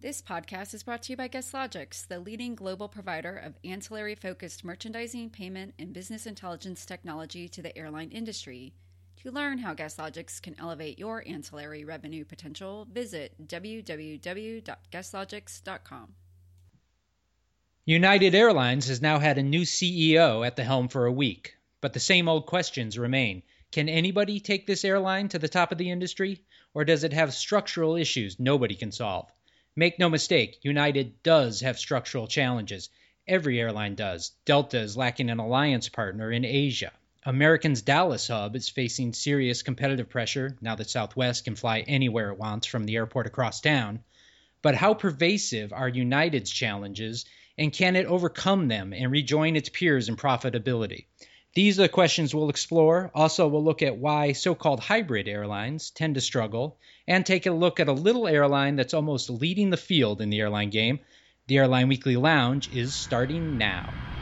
This podcast is brought to you by GuestLogix, the leading global provider of ancillary focused merchandising, payment, and business intelligence technology to the airline industry. To learn how GuestLogix can elevate your ancillary revenue potential, visit www.guestlogix.com. United Airlines has now had a new CEO at the helm for a week, but the same old questions remain. Can anybody take this airline to the top of the industry, or does it have structural issues nobody can solve? Make no mistake, United does have structural challenges. Every airline does. Delta is lacking an alliance partner in Asia. American's Dallas hub is facing serious competitive pressure now that Southwest can fly anywhere it wants from the airport across town. But how pervasive are United's challenges, and can it overcome them and rejoin its peers in profitability? These are the questions we'll explore. Also, we'll look at why so called hybrid airlines tend to struggle and take a look at a little airline that's almost leading the field in the airline game. The Airline Weekly Lounge is starting now.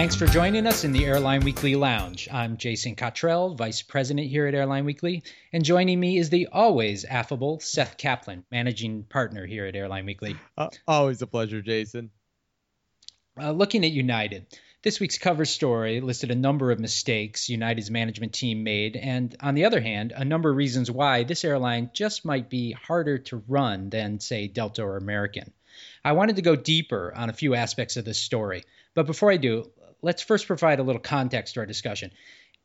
Thanks for joining us in the Airline Weekly Lounge. I'm Jason Cottrell, Vice President here at Airline Weekly, and joining me is the always affable Seth Kaplan, Managing Partner here at Airline Weekly. Uh, always a pleasure, Jason. Uh, looking at United, this week's cover story listed a number of mistakes United's management team made, and on the other hand, a number of reasons why this airline just might be harder to run than, say, Delta or American. I wanted to go deeper on a few aspects of this story. But before I do, let's first provide a little context to our discussion.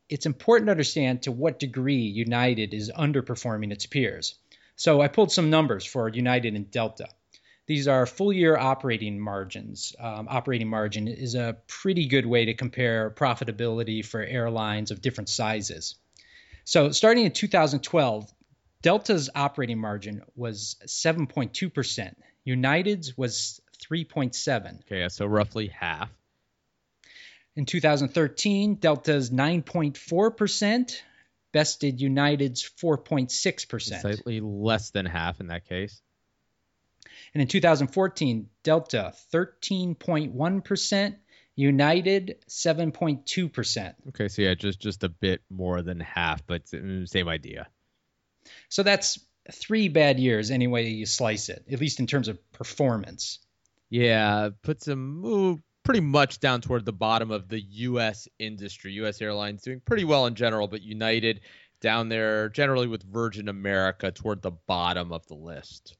It's important to understand to what degree United is underperforming its peers. So I pulled some numbers for United and Delta. These are full year operating margins. Um, operating margin is a pretty good way to compare profitability for airlines of different sizes. So starting in 2012, Delta's operating margin was 7.2%. United's was 3.7. Okay, so roughly half. In 2013, Delta's 9.4%, bested United's 4.6%. Slightly less than half in that case. And in 2014, Delta 13.1%, United 7.2%. Okay, so yeah, just just a bit more than half, but mm, same idea. So that's three bad years any way you slice it, at least in terms of performance. Yeah, puts them pretty much down toward the bottom of the U.S. industry. U.S. airlines doing pretty well in general, but United down there generally with Virgin America toward the bottom of the list.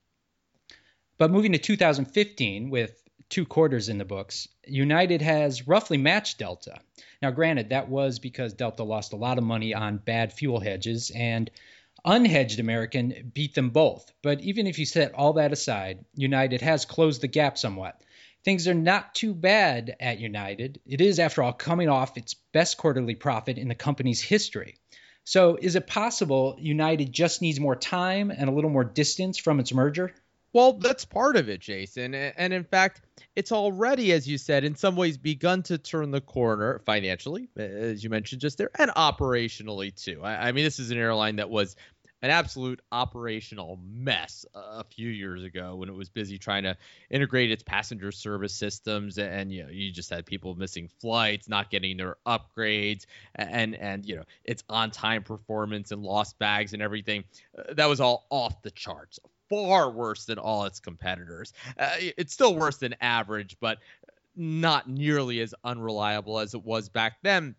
But moving to 2015 with two quarters in the books, United has roughly matched Delta. Now, granted, that was because Delta lost a lot of money on bad fuel hedges and unhedged American beat them both. But even if you set all that aside, United has closed the gap somewhat. Things are not too bad at United. It is, after all, coming off its best quarterly profit in the company's history. So, is it possible United just needs more time and a little more distance from its merger? Well, that's part of it, Jason. And in fact, it's already, as you said, in some ways begun to turn the corner financially, as you mentioned just there, and operationally too. I, mean, this is an airline that was an absolute operational mess a few years ago when it was busy trying to integrate its passenger service systems and you know you just had people missing flights not getting their upgrades and and you know its on time performance and lost bags and everything. Uh, that was all off the charts far worse than all its competitors. Uh, it's still worse than average but not nearly as unreliable as it was back then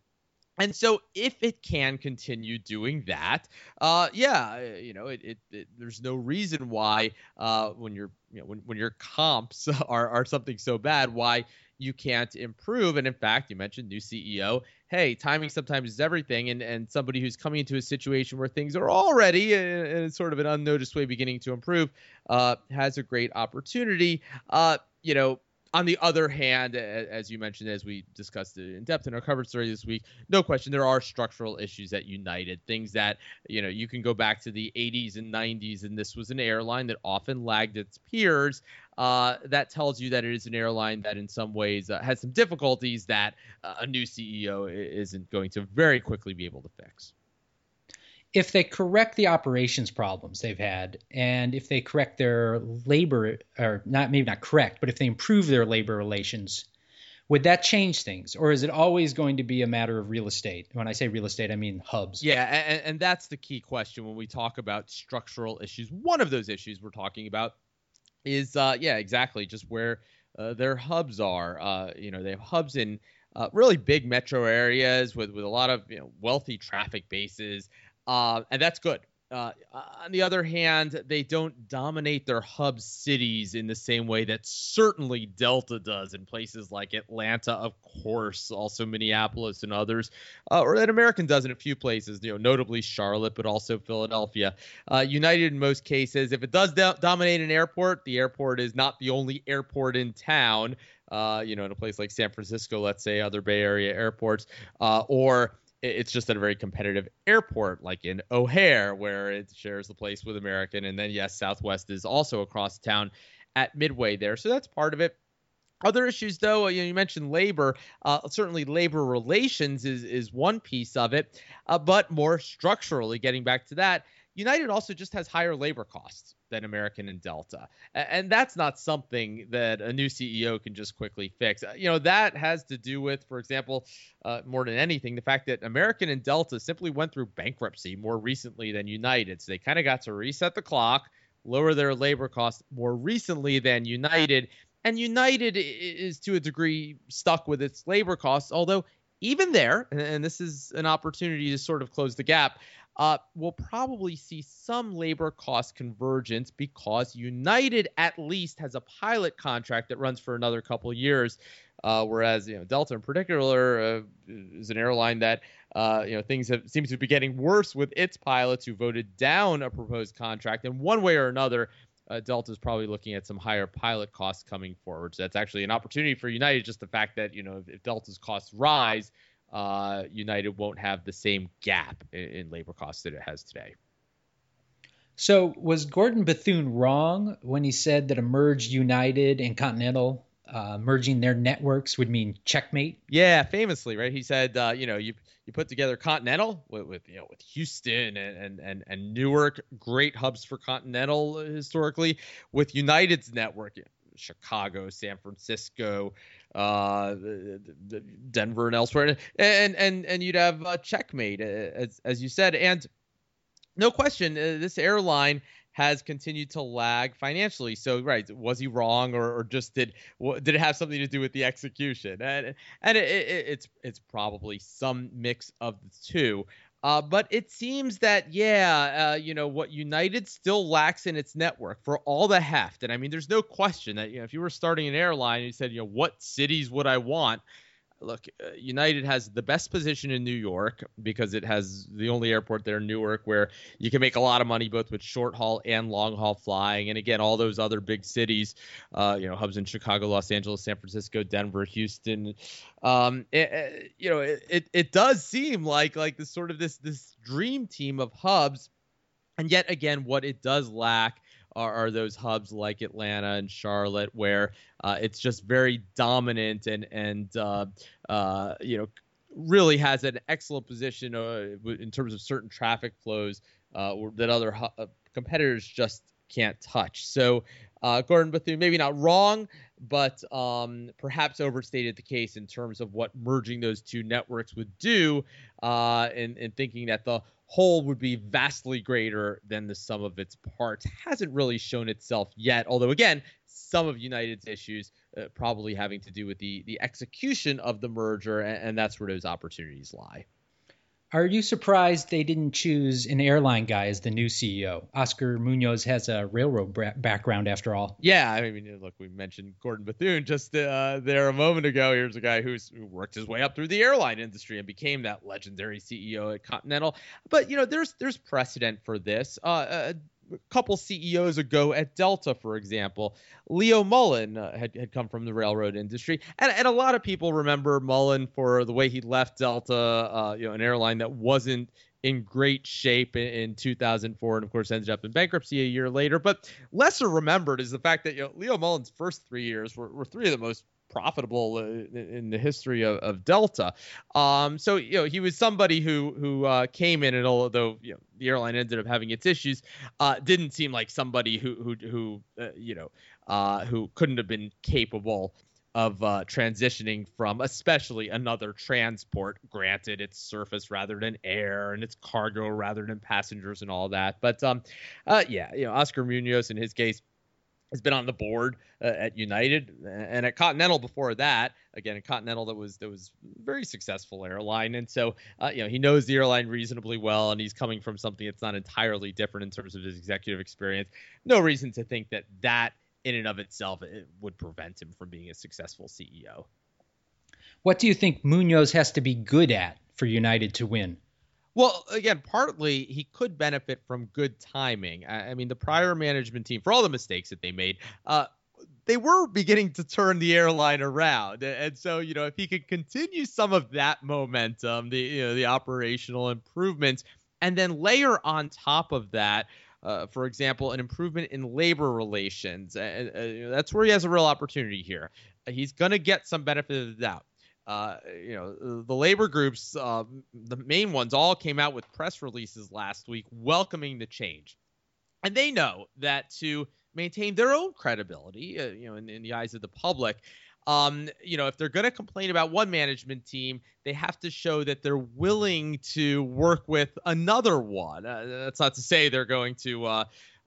and so, if it can continue doing that, uh, yeah, uh, you know, it, it, it, there's no reason why uh, when you know when, when your comps are are something so bad, why you can't improve. And in fact, you mentioned new CEO. Hey, timing sometimes is everything, and and somebody who's coming into a situation where things are already in, in sort of an unnoticed way beginning to improve uh, has a great opportunity. Uh, you know, on the other hand, as you mentioned, as we discussed in depth in our coverage story this week, no question there are structural issues at United. Things that you know you can go back to the 80s and 90s, and this was an airline that often lagged its peers. uh, that tells you that it is an airline that, in some ways, uh, has some difficulties that uh, a new CEO isn't going to very quickly be able to fix. If they correct the operations problems they've had, and if they correct their labor, or not maybe not correct, but if they improve their labor relations, would that change things, or is it always going to be a matter of real estate? When I say real estate, I mean hubs. Yeah, and, and that's the key question when we talk about structural issues. One of those issues we're talking about is uh, yeah, exactly, just where uh, their hubs are. Uh, you know, they have hubs in uh, really big metro areas with with a lot of you know wealthy traffic bases, uh, and that's good. Uh, on the other hand, they don't dominate their hub cities in the same way that certainly Delta does in places like Atlanta, of course, also Minneapolis and others, uh, or that American does in a few places, you know, notably Charlotte, but also Philadelphia. Uh, United, in most cases, if it does do- dominate an airport, the airport is not the only airport in town. Uh, you know, in a place like San Francisco, let's say, other Bay Area airports, uh, or it's just at a very competitive airport like in O'Hare, where it shares the place with American. And then, yes, Southwest is also across town at Midway there. So that's part of it. Other issues, though, you, know, you mentioned labor. Uh, certainly, labor relations is is one piece of it, uh, but more structurally, getting back to that, United also just has higher labor costs than American and Delta. And that's not something that a new CEO can just quickly fix. Uh, you know, that has to do with, for example, uh, more than anything, the fact that American and Delta simply went through bankruptcy more recently than United. So they kind of got to reset the clock, lower their labor costs more recently than United. And United is to a degree stuck with its labor costs, although even there, and this is an opportunity to sort of close the gap, uh, we'll probably see some labor cost convergence because United at least has a pilot contract that runs for another couple years, uh, whereas you know Delta in particular uh, is an airline that uh, you know things have seems to be getting worse with its pilots who voted down a proposed contract, and one way or another. Uh, Delta is probably looking at some higher pilot costs coming forward. So that's actually an opportunity for United. Just the fact that you know if, if Delta's costs rise, uh, United won't have the same gap in, in, labor costs that it has today. So, was Gordon Bethune wrong when he said that a merged United and Continental uh, merging their networks would mean checkmate? Yeah, famously, right? He said, uh, you know, you you put together Continental with, with you know with Houston and, and and Newark, great hubs for Continental historically, with United's network, Chicago, San Francisco, uh, Denver and elsewhere, and and and you'd have a checkmate as as you said, and no question, uh, this airline has continued to lag financially. So, right, was he wrong, or, or just did did it have something to do with the execution? And and it, it, it's it's probably some mix of the two. Uh, but it seems that, yeah, uh, you know, what United still lacks in its network for all the heft. And I mean, there's no question that, you know, if you were starting an airline and you said, you know, what cities would I want? Look, uh, United has the best position in New York because it has the only airport there, in Newark, where you can make a lot of money both with short haul and long haul flying. And again, all those other big cities, uh, you know, hubs in Chicago, Los Angeles, San Francisco, Denver, Houston. Um, it, it, you know, it, it it does seem like like this sort of this this dream team of hubs. And yet again, what it does lack are, are those hubs like Atlanta and Charlotte, where uh, it's just very dominant and and uh, uh, you know really has an excellent position uh, in terms of certain traffic flows uh, that other hu- uh, competitors just can't touch. So Gordon Bethune, maybe not wrong, but um, perhaps overstated the case in terms of what merging those two networks would do, in thinking that the whole would be vastly greater than the sum of its parts hasn't really shown itself yet. Although, again, some of United's issues uh, probably having to do with the the execution of the merger, and, and that's where those opportunities lie. Are you surprised they didn't choose an airline guy as the new CEO? Oscar Munoz has a railroad background, after all. Yeah, I mean, look, we mentioned Gordon Bethune just uh, there a moment ago. Here's a guy who's who worked his way up through the airline industry and became that legendary CEO at Continental. But you know, there's there's precedent for this. Uh, uh couple CEOs ago at Delta, for example, Leo Mullin uh, had, had come from the railroad industry, and, and a lot of people remember Mullin for the way he left Delta, uh, you know, an airline that wasn't in great shape in, in 2004, and of course ended up in bankruptcy a year later. But lesser remembered is the fact that you know Leo mullin's first three years were, were three of the most profitable uh, in the history of, of Delta. Um, so you know he was somebody who who uh, came in, and although you know the airline ended up having its issues, uh, didn't seem like somebody who who who uh, you know uh, who couldn't have been capable of uh, transitioning from especially another transport granted it's surface rather than air and it's cargo rather than passengers and all that but um uh, yeah you know oscar munoz in his case has been on the board uh, at United and at Continental before that. Again, Continental that was that was very successful airline, and so uh, you know he knows the airline reasonably well, and he's coming from something that's not entirely different in terms of his executive experience. No reason to think that that in and of itself it would prevent him from being a successful CEO. What do you think Munoz has to be good at for United to win? Well, again, partly he could benefit from good timing. I, mean, the prior management team, for all the mistakes that they made, uh, they were beginning to turn the airline around, and so you know if he could continue some of that momentum, the you know the operational improvements, and then layer on top of that. Uh, for example, an improvement in labor relations. Uh, that's where he has a real opportunity here. He's going to get some benefit of the doubt uh, you know, the labor groups, uh, the main ones, all came out with press releases last week welcoming the change, and they know that to maintain their own credibility, uh, you know, in, in, the eyes of the public, um, you know, if they're going to complain about one management team, they have to show that they're willing to work with another one. Uh, that's not to say they're going to. Uh,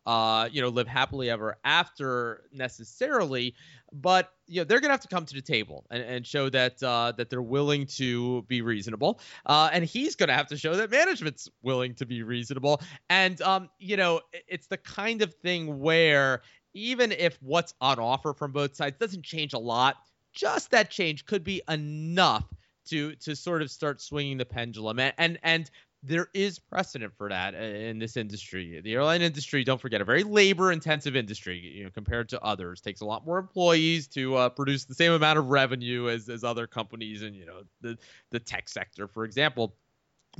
uh, you know, live happily ever after necessarily, but you know they're gonna have to come to the table and, and show that uh, that they're willing to be reasonable, uh, and he's gonna have to show that management's willing to be reasonable. And um, you know, it's the kind of thing where even if what's on offer from both sides doesn't change a lot, just that change could be enough to to sort of start swinging the pendulum and and, and there is precedent for that uh, in this industry. The airline industry, don't forget, a very labor-intensive industry, you know, compared to others. Takes a lot more employees to uh, produce the same amount of revenue as as other companies, and you know, the the tech sector, for example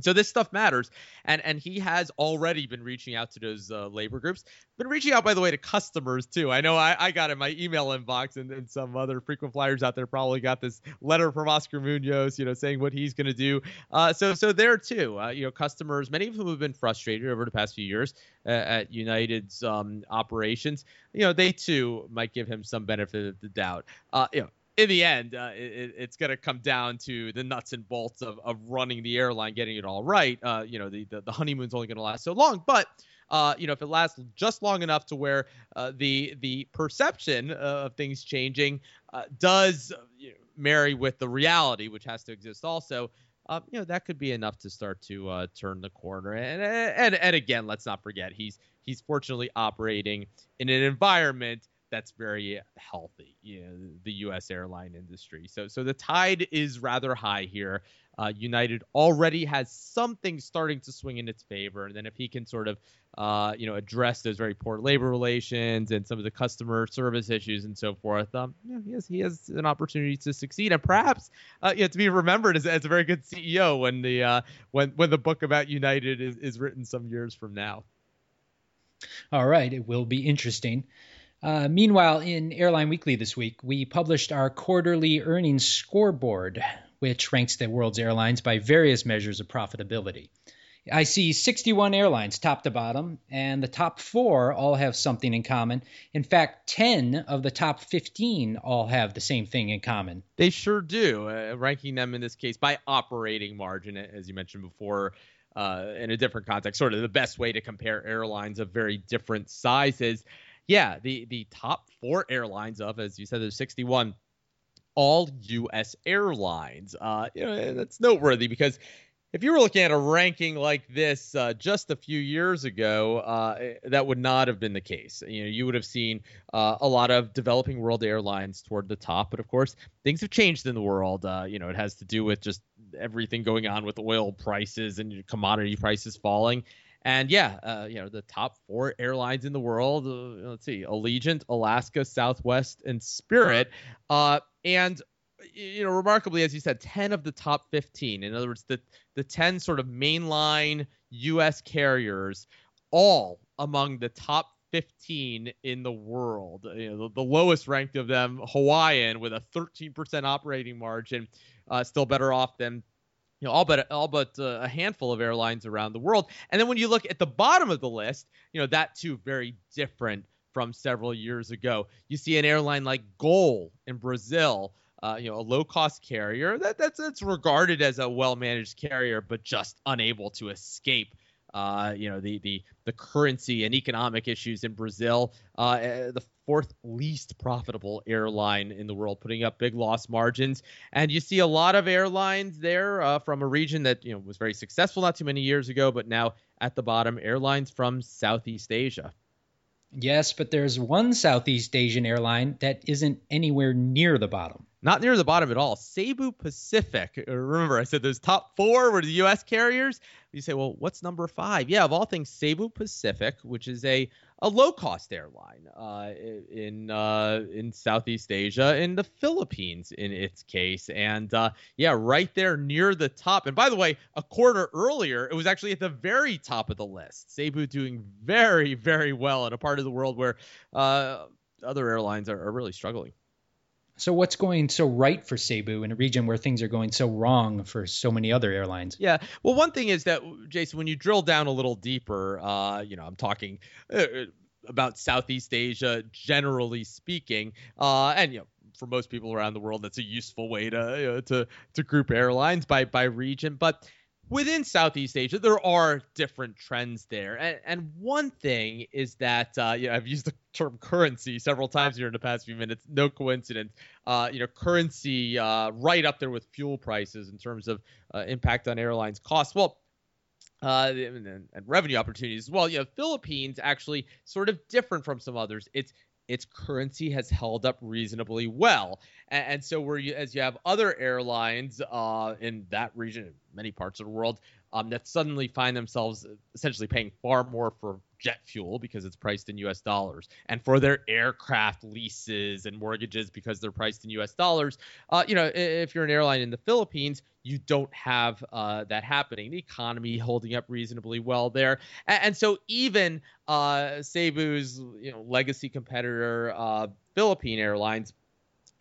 so this stuff matters. And and he has already been reaching out to those uh, labor groups. Been reaching out by the way to customers too. I know i, I got in my email inbox and, and some other frequent flyers out there probably got this letter from oscar munoz you know saying what he's going to do. Uh, so so there too uh, you know customers many of whom have been frustrated over the past few years uh, at united's um, operations you know they too might give him some benefit of the doubt. Uh, you know in the end, uh, it, it's going to come down to the nuts and bolts of, of running the airline, getting it all right. Uh, you know, the, the, the honeymoon's only going to last so long, but uh, you know, if it lasts just long enough to where uh, the the perception of things changing uh, does you know, marry with the reality, which has to exist also. You know that could be enough to start to uh, turn the corner. And, and and again, let's not forget he's he's fortunately operating in an environment that's very healthy, you know, the U.S. airline industry. So, so the tide is rather high here. Uh, United already has something starting to swing in its favor, and then if he can sort of, uh, you know, address those very poor labor relations and some of the customer service issues and so forth, um, yeah, he has he has an opportunity to succeed, and perhaps, uh, you know, to be remembered as, as a very good CEO when the uh, when when the book about United is, is written some years from now. All right, it will be interesting. Uh, meanwhile, in Airline Weekly this week, we published our quarterly earnings scoreboard, which ranks the world's airlines by various measures of profitability. I see 61 airlines top to bottom, and the top four all have something in common. In fact, 10 of the top 15 all have the same thing in common. They sure do, uh, ranking them in this case by operating margin, as you mentioned before. Uh, in a different context, sort of the best way to compare airlines of very different sizes yeah, the the top four airlines of, as you said, there's 61, all U.S. airlines. Uh, you know, that's noteworthy because if you were looking at a ranking like this uh, just a few years ago, uh, that would not have been the case. You know, you would have seen uh, a lot of developing world airlines toward the top, but of course, things have changed in the world. Uh, you know, it has to do with just everything going on with oil prices and commodity prices falling. And yeah, uh, you know, the top four airlines in the world, uh, let's see, Allegiant, Alaska, Southwest, and Spirit. Uh, and you know, remarkably, as you said, 10 of the top 15. In other words, the the 10 sort of mainline U.S. carriers, all among the top 15 in the world. You know, the, the lowest ranked of them, Hawaiian, with a 13% operating margin, uh, still better off than you know all but all but uh, a handful of airlines around the world. And then when you look at the bottom of the list, you know that too very different from several years ago. You see an airline like Gol in Brazil. Uh, you know, a low-cost carrier that that's that's regarded as a well-managed carrier, but just unable to escape uh, you know, the the the currency and economic issues in Brazil. Uh, eh, the fourth least profitable airline in the world, putting up big loss margins. And you see a lot of airlines there uh, from a region that you know was very successful not too many years ago, but now at the bottom, airlines from Southeast Asia. Yes, but there's one Southeast Asian airline that isn't anywhere near the bottom. Not near the bottom at all. Cebu Pacific. Uh, remember, I said those top four were the U.S. carriers. You say, well, what's number five? Yeah, of all things, Cebu Pacific, which is a a low cost airline uh, in uh, in Southeast Asia, in the Philippines, in its case, and uh, yeah, right there near the top. And by the way, a quarter earlier, it was actually at the very top of the list. Cebu doing very very well in a part of the world where uh, other airlines are, are really struggling. So what's going so right for Cebu in a region where things are going so wrong for so many other airlines? Yeah. Well, one thing is that Jason, when you drill down a little deeper, uh, you know, I'm talking uh, about Southeast Asia generally speaking, uh, and you know, for most people around the world, that's a useful way to uh, to to group airlines by by region, but within Southeast Asia, there are different trends there. And, and one thing is that, uh, you know, I've used the term currency several times here in the past few minutes. No coincidence. Uh, you know, currency uh, right up there with fuel prices in terms of uh, impact on airlines' costs. Well, uh, and, and, revenue opportunities as well. You know, Philippines actually sort of different from some others. It's its currency has held up reasonably well. And, and so, where you, as you have other airlines uh, in that region, many parts of the world, um, that suddenly find themselves essentially paying far more for jet fuel because it's priced in US dollars, and for their aircraft leases and mortgages because they're priced in US dollars. Uh, you know, if you're an airline in the Philippines, you don't have uh, that happening. The economy holding up reasonably well there, and, and so even uh, Cebu's you know legacy competitor, uh, Philippine Airlines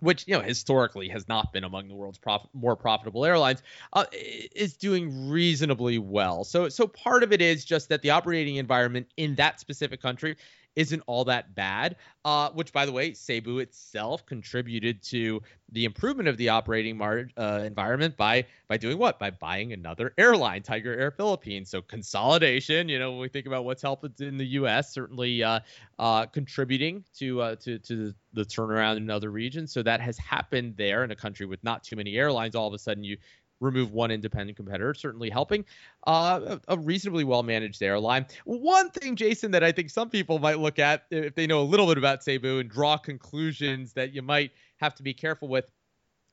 which you know historically has not been among the world's prof- more profitable airlines, uh, is doing reasonably well. So so part of it is just that the operating environment in that specific country isn't all that bad. Uh, which, by the way, Cebu itself contributed to the improvement of the operating mar- uh, environment by by doing what? By buying another airline, Tiger Air Philippines. So consolidation. You know, when we think about what's helped in the U.S., certainly uh, uh, contributing to uh, to to the turnaround in other regions. So that has happened there in a country with not too many airlines. All of a sudden, you remove one independent competitor, certainly helping uh, a reasonably well managed airline. One thing, Jason, that I think some people might look at if they know a little bit about Cebu and draw conclusions that you might have to be careful with.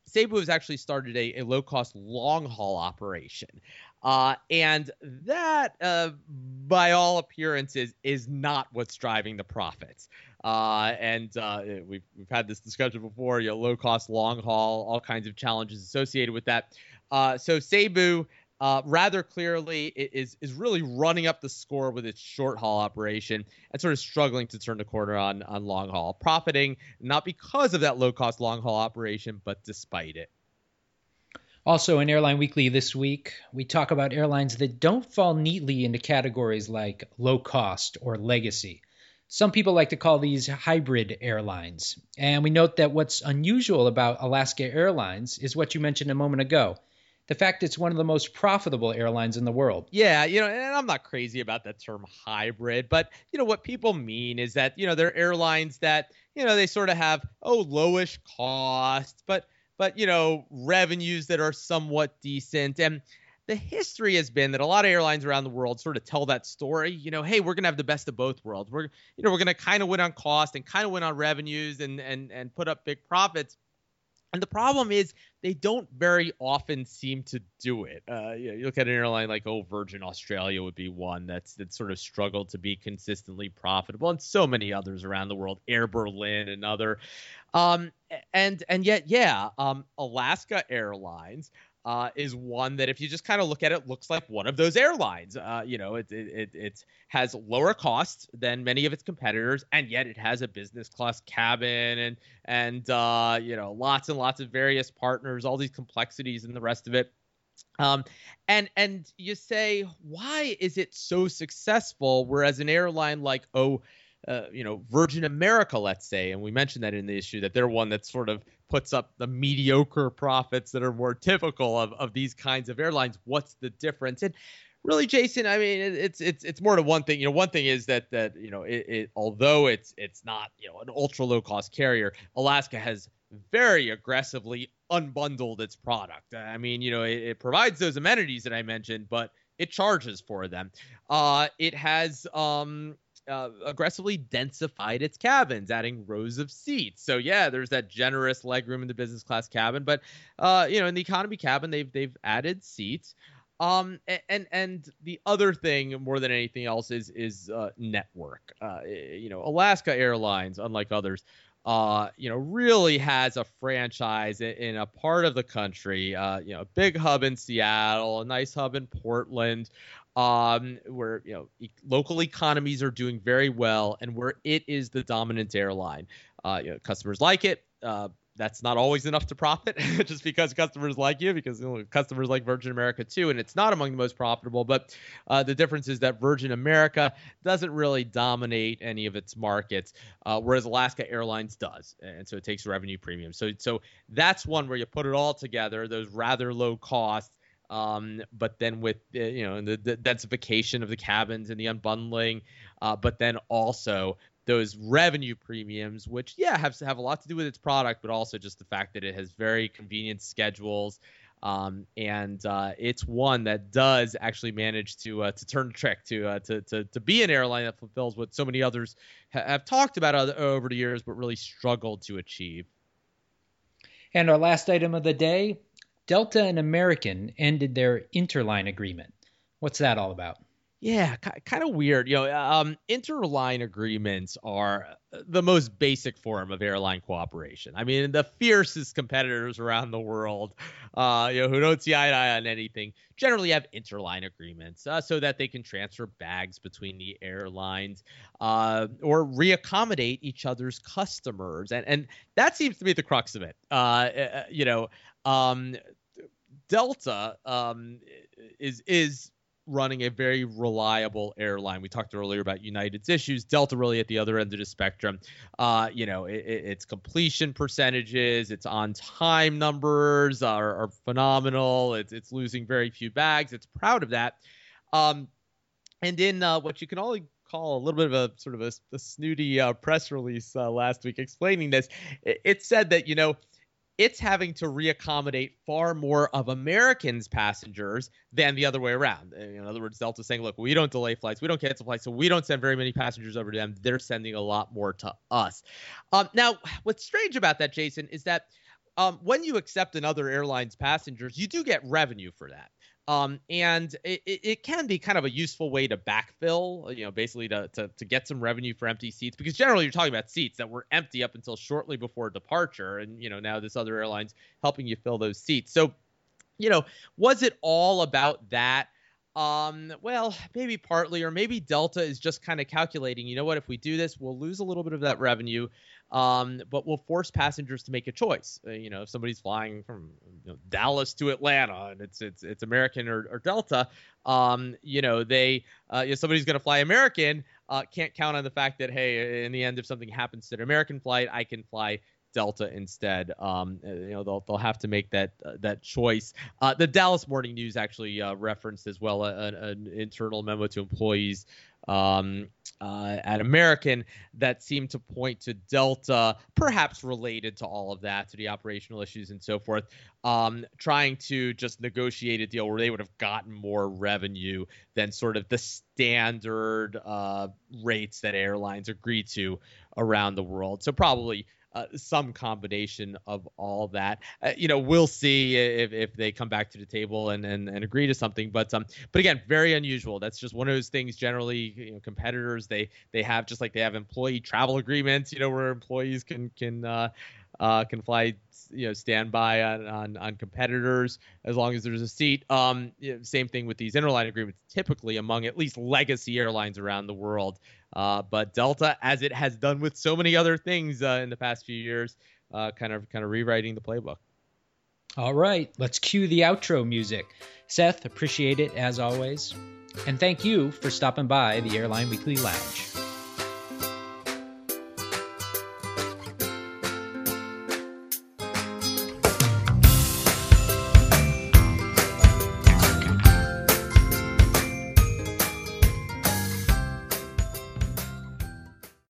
Cebu has actually started a, a low cost long haul operation. Uh, and that, uh, by all appearances, is not what's driving the profits. Uh, and uh, we've, we've had this discussion before, you know, low cost long haul, all kinds of challenges associated with that. Uh, so Cebu uh, rather clearly is is really running up the score with its short haul operation and sort of struggling to turn the corner on on long haul, profiting not because of that low cost long haul operation, but despite it. Also, in Airline Weekly this week, we talk about airlines that don't fall neatly into categories like low cost or legacy. Some people like to call these hybrid airlines. And we note that what's unusual about Alaska Airlines is what you mentioned a moment ago the fact it's one of the most profitable airlines in the world. Yeah, you know, and I'm not crazy about that term hybrid, but you know what people mean is that you know they're airlines that you know they sort of have oh lowish costs, but but you know revenues that are somewhat decent and the history has been that a lot of airlines around the world sort of tell that story. You know, hey, we're gonna have the best of both worlds. We're, you know, we're gonna kind of win on cost and kind of win on revenues and and and put up big profits. And the problem is they don't very often seem to do it. Uh, you, know, you, look at an airline like oh Virgin Australia would be one that's that sort of struggled to be consistently profitable, and so many others around the world. Air Berlin, another, um, and and yet yeah, um, Alaska Airlines uh, is one that if you just kind of look at it, looks like one of those airlines. Uh, you know, it, it, it has lower costs than many of its competitors, and yet it has a business class cabin and and uh, you know lots and lots of various partners, all these complexities and the rest of it. Um, and and you say, why is it so successful? Whereas an airline like oh uh, you know, Virgin America, let's say, and we mentioned that in the issue that they're one that sort of puts up the mediocre profits that are more typical of, of these kinds of airlines. What's the difference? And really, Jason, I mean, it's it's it's more to one thing. You know, one thing is that that you know, it, it although it's it's not you know an ultra low cost carrier, Alaska has very aggressively unbundled its product. I mean, you know, it, it provides those amenities that I mentioned, but it charges for them. Uh, it has um, uh, aggressively densified its cabins, adding rows of seats. So yeah, there's that generous legroom in the business class cabin, but uh, you know, in the economy cabin, they've they've added seats. Um, and and the other thing more than anything else is is uh, network. Uh, you know, Alaska Airlines, unlike others, uh, you know, really has a franchise in, in a part of the country. Uh, you know, a big hub in Seattle, a nice hub in Portland, um, where you know e- local economies are doing very well, and where it is the dominant airline. Uh, you know, customers like it. Uh, that's not always enough to profit just because customers like you because you know, customers like virgin america too and it's not among the most profitable but uh, the difference is that virgin america doesn't really dominate any of its markets uh, whereas alaska airlines does and so it takes revenue premium so so that's one where you put it all together those rather low costs um, but then with uh, you know the, the, densification of the cabins and the unbundling, uh, but then also those revenue premiums, which yeah have have a lot to do with its product, but also just the fact that it has very convenient schedules. Um, and uh, it's one that does actually manage to uh, to turn the trick to, uh, to to to be an airline that fulfills what so many others ha- have talked about other, over the years, but really struggled to achieve. And our last item of the day Delta and American ended their interline agreement. What's that all about? Yeah, kind of weird. You know, um, interline agreements are the most basic form of airline cooperation. I mean, the fiercest competitors around the world, uh, you know, who don't see eye to eye on anything, generally have interline agreements uh, so that they can transfer bags between the airlines uh, or reaccommodate each other's customers, and and that seems to be the crux of it. Uh, uh, you know, um, Delta um, is is running a very reliable airline. We talked earlier about United's issues. Delta really at the other end of the spectrum. Uh, you know, it, its completion percentages, its on time numbers are, are phenomenal. It's, it's losing very few bags. It's proud of that. Um, and in uh, what you can only call a little bit of a sort of a, a snooty uh, press release uh, last week explaining this, it, it said that, you know, it's having to reaccommodate far more of Americans' passengers than the other way around. In other words, Delta's saying, look, we don't delay flights, we don't cancel flights, so we don't send very many passengers over to them. They're sending a lot more to us. Um, now, what's strange about that, Jason, is that um, when you accept another airline's passengers, you do get revenue for that. Um, and it, it can be kind of a useful way to backfill, you know, basically to, to, to get some revenue for empty seats because generally you're talking about seats that were empty up until shortly before departure. And, you know, now this other airline's helping you fill those seats. So, you know, was it all about that? Um, well, maybe partly, or maybe Delta is just kind of calculating, you know what, if we do this, we'll lose a little bit of that revenue, um, but we'll force passengers to make a choice. Uh, you know, if somebody's flying from you know, Dallas to Atlanta and it's it's it's American or, or Delta, um, you know, they uh, if somebody's going to fly American, uh, can't count on the fact that hey, in the end, if something happens to an American flight, I can fly Delta instead. Um, uh, you know, they'll they'll have to make that uh, that choice. Uh, the Dallas Morning News actually uh, referenced as well an, an internal memo to employees um, uh, at American that seemed to point to Delta, perhaps related to all of that, to the operational issues and so forth, um, trying to just negotiate a deal where they would have gotten more revenue than sort of the standard uh, rates that airlines agree to around the world. So probably uh, some combination of all that. Uh, you know, we'll see if, if they come back to the table and, and, and agree to something. But um, but again, very unusual. That's just one of those things. Generally, you know, competitors they they have just like they have employee travel agreements. You know, where employees can can uh, uh, can fly you know standby on, on on competitors as long as there's a seat. Um, same thing with these interline agreements, typically among at least legacy airlines around the world. Uh, but Delta, as it has done with so many other things uh, in the past few years, uh, kind of kind of rewriting the playbook. All right, let's cue the outro music. Seth, appreciate it as always. And thank you for stopping by the Airline Weekly Lounge.